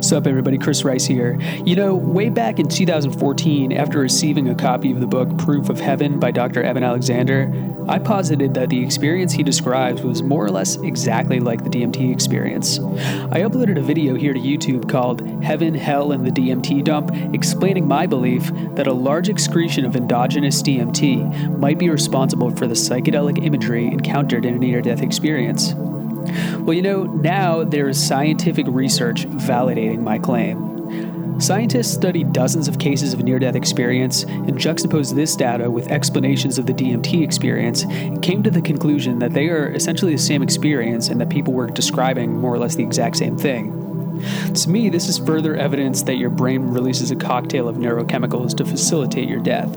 Sup, everybody? Chris Rice here. You know, way back in 2014, after receiving a copy of the book Proof of Heaven by Dr. Eben Alexander, I posited that the experience he describes was more or less exactly like the DMT experience. I uploaded a video here to YouTube called Heaven, Hell, and the DMT Dump, explaining my belief that a large excretion of endogenous DMT might be responsible for the psychedelic imagery encountered in a near death experience. Well, you know, now there is scientific research validating my claim. Scientists studied dozens of cases of near death experience and juxtaposed this data with explanations of the DMT experience and came to the conclusion that they are essentially the same experience and that people were describing more or less the exact same thing. To me, this is further evidence that your brain releases a cocktail of neurochemicals to facilitate your death.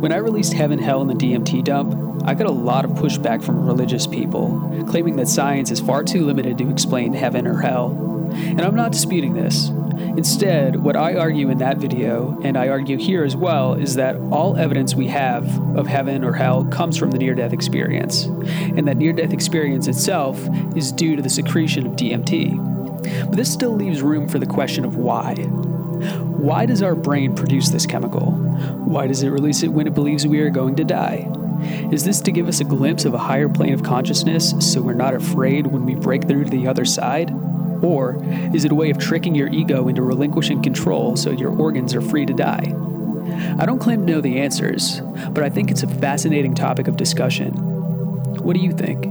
When I released Heaven, Hell, and the DMT dump, I got a lot of pushback from religious people, claiming that science is far too limited to explain heaven or hell. And I'm not disputing this. Instead, what I argue in that video, and I argue here as well, is that all evidence we have of heaven or hell comes from the near death experience, and that near death experience itself is due to the secretion of DMT. But this still leaves room for the question of why. Why does our brain produce this chemical? Why does it release it when it believes we are going to die? Is this to give us a glimpse of a higher plane of consciousness so we're not afraid when we break through to the other side? Or is it a way of tricking your ego into relinquishing control so your organs are free to die? I don't claim to know the answers, but I think it's a fascinating topic of discussion. What do you think?